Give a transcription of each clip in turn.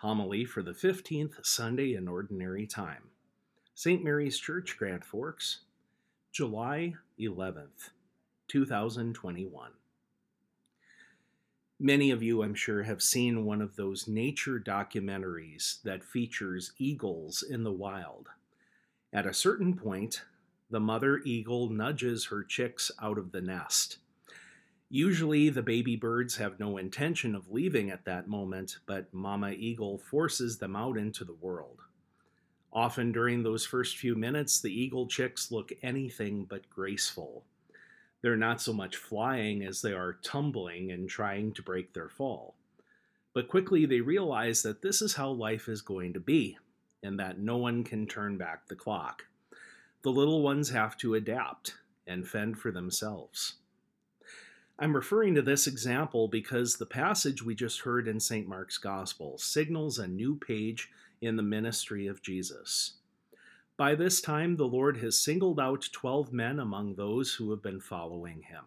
Homily for the 15th Sunday in Ordinary Time. St. Mary's Church, Grand Forks, July 11th, 2021. Many of you, I'm sure, have seen one of those nature documentaries that features eagles in the wild. At a certain point, the mother eagle nudges her chicks out of the nest. Usually, the baby birds have no intention of leaving at that moment, but Mama Eagle forces them out into the world. Often during those first few minutes, the eagle chicks look anything but graceful. They're not so much flying as they are tumbling and trying to break their fall. But quickly they realize that this is how life is going to be, and that no one can turn back the clock. The little ones have to adapt and fend for themselves. I'm referring to this example because the passage we just heard in St. Mark's Gospel signals a new page in the ministry of Jesus. By this time, the Lord has singled out 12 men among those who have been following him.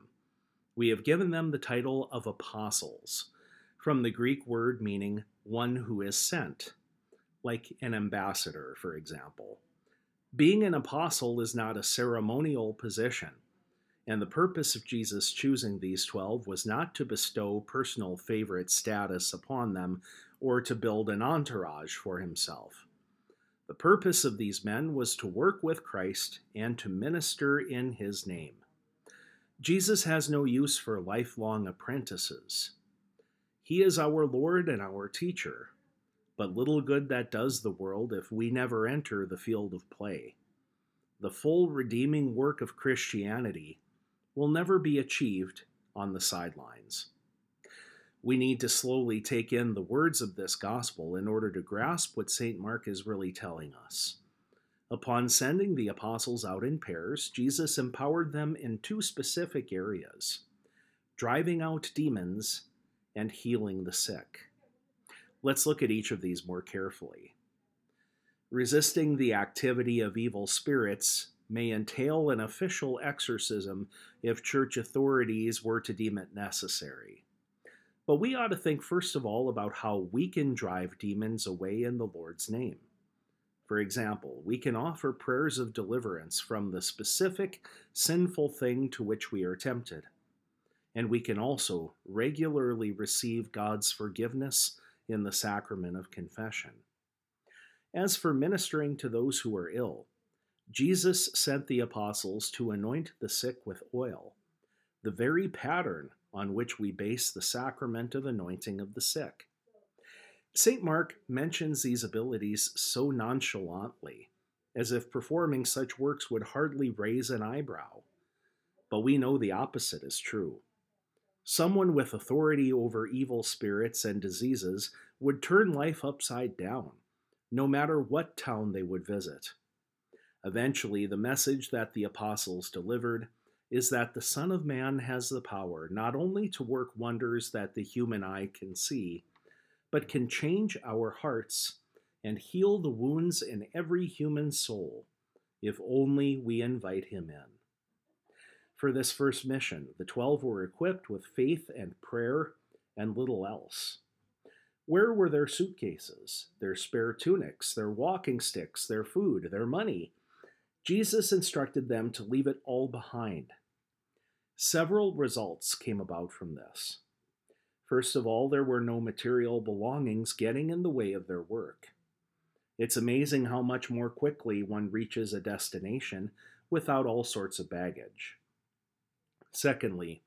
We have given them the title of apostles, from the Greek word meaning one who is sent, like an ambassador, for example. Being an apostle is not a ceremonial position and the purpose of Jesus choosing these twelve was not to bestow personal favorite status upon them or to build an entourage for himself. The purpose of these men was to work with Christ and to minister in his name. Jesus has no use for lifelong apprentices. He is our Lord and our teacher, but little good that does the world if we never enter the field of play. The full redeeming work of Christianity will never be achieved on the sidelines. We need to slowly take in the words of this gospel in order to grasp what St. Mark is really telling us. Upon sending the apostles out in pairs, Jesus empowered them in two specific areas driving out demons and healing the sick. Let's look at each of these more carefully. Resisting the activity of evil spirits may entail an official exorcism if church authorities were to deem it necessary. But we ought to think first of all about how we can drive demons away in the Lord's name. For example, we can offer prayers of deliverance from the specific sinful thing to which we are tempted. And we can also regularly receive God's forgiveness in the sacrament of confession. As for ministering to those who are ill, Jesus sent the apostles to anoint the sick with oil, the very pattern on which we base the sacrament of anointing of the sick. St. Mark mentions these abilities so nonchalantly, as if performing such works would hardly raise an eyebrow. But we know the opposite is true. Someone with authority over evil spirits and diseases would turn life upside down, no matter what town they would visit. Eventually, the message that the apostles delivered is that the Son of Man has the power not only to work wonders that the human eye can see, but can change our hearts and heal the wounds in every human soul if only we invite him in. For this first mission, the twelve were equipped with faith and prayer and little else. Where were their suitcases, their spare tunics, their walking sticks, their food, their money, Jesus instructed them to leave it all behind. Several results came about from this. First of all, there were no material belongings getting in the way of their work. It's amazing how much more quickly one reaches a destination without all sorts of baggage. Secondly,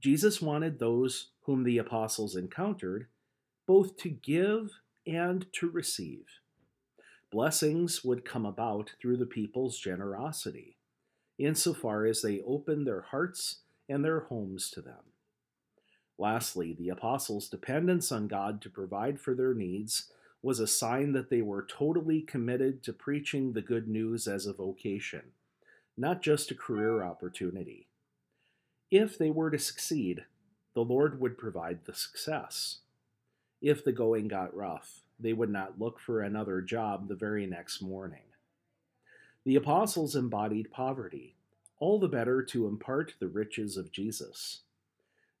Jesus wanted those whom the apostles encountered both to give and to receive blessings would come about through the people's generosity, insofar as they opened their hearts and their homes to them. Lastly, the apostles' dependence on God to provide for their needs was a sign that they were totally committed to preaching the good news as a vocation, not just a career opportunity. If they were to succeed, the Lord would provide the success. If the going got rough, they would not look for another job the very next morning. The apostles embodied poverty, all the better to impart the riches of Jesus.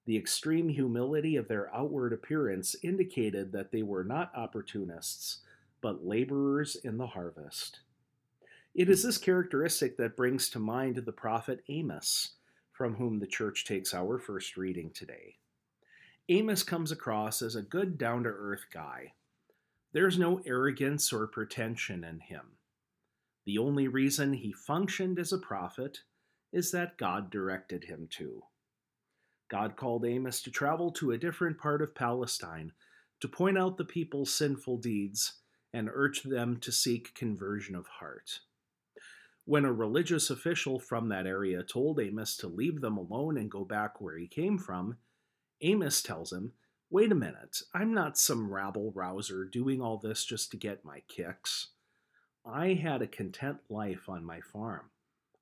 The extreme humility of their outward appearance indicated that they were not opportunists, but laborers in the harvest. It is this characteristic that brings to mind the prophet Amos, from whom the church takes our first reading today. Amos comes across as a good, down to earth guy. There's no arrogance or pretension in him. The only reason he functioned as a prophet is that God directed him to. God called Amos to travel to a different part of Palestine to point out the people's sinful deeds and urge them to seek conversion of heart. When a religious official from that area told Amos to leave them alone and go back where he came from, Amos tells him, Wait a minute, I'm not some rabble rouser doing all this just to get my kicks. I had a content life on my farm.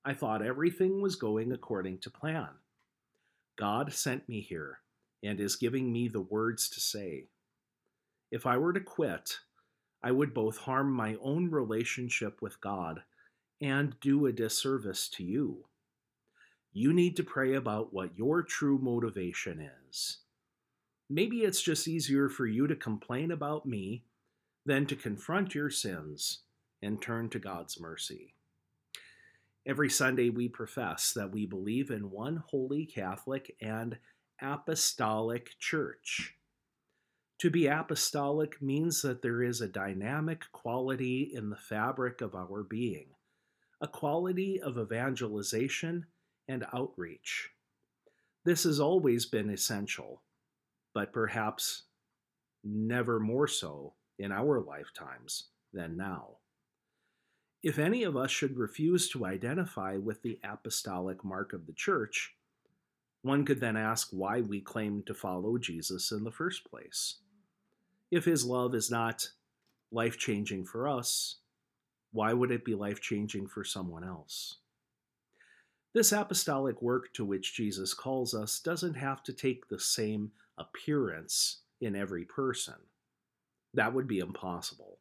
I thought everything was going according to plan. God sent me here and is giving me the words to say. If I were to quit, I would both harm my own relationship with God and do a disservice to you. You need to pray about what your true motivation is. Maybe it's just easier for you to complain about me than to confront your sins and turn to God's mercy. Every Sunday, we profess that we believe in one holy Catholic and apostolic church. To be apostolic means that there is a dynamic quality in the fabric of our being a quality of evangelization and outreach. This has always been essential, but perhaps never more so in our lifetimes than now. If any of us should refuse to identify with the apostolic mark of the church, one could then ask why we claim to follow Jesus in the first place. If his love is not life changing for us, why would it be life changing for someone else? This apostolic work to which Jesus calls us doesn't have to take the same appearance in every person. That would be impossible.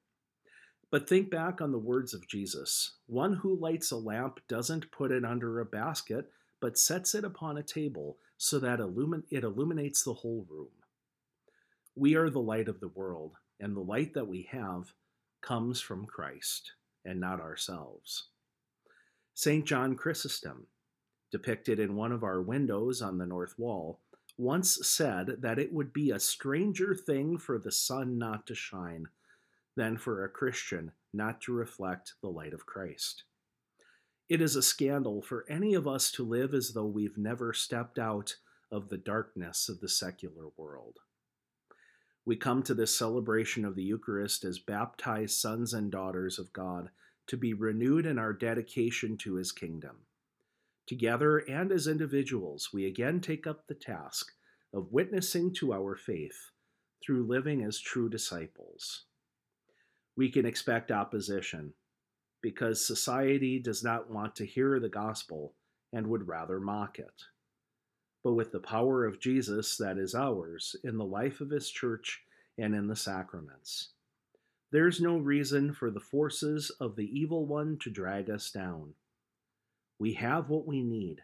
But think back on the words of Jesus One who lights a lamp doesn't put it under a basket, but sets it upon a table so that it illuminates the whole room. We are the light of the world, and the light that we have comes from Christ and not ourselves. St. John Chrysostom, depicted in one of our windows on the north wall, once said that it would be a stranger thing for the sun not to shine than for a Christian not to reflect the light of Christ. It is a scandal for any of us to live as though we've never stepped out of the darkness of the secular world. We come to this celebration of the Eucharist as baptized sons and daughters of God to be renewed in our dedication to his kingdom. Together and as individuals, we again take up the task of witnessing to our faith through living as true disciples. We can expect opposition because society does not want to hear the gospel and would rather mock it but with the power of Jesus that is ours in the life of his church and in the sacraments. There's no reason for the forces of the evil one to drag us down. We have what we need,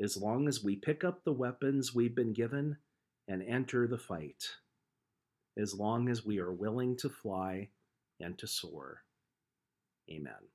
as long as we pick up the weapons we've been given and enter the fight, as long as we are willing to fly and to soar. Amen.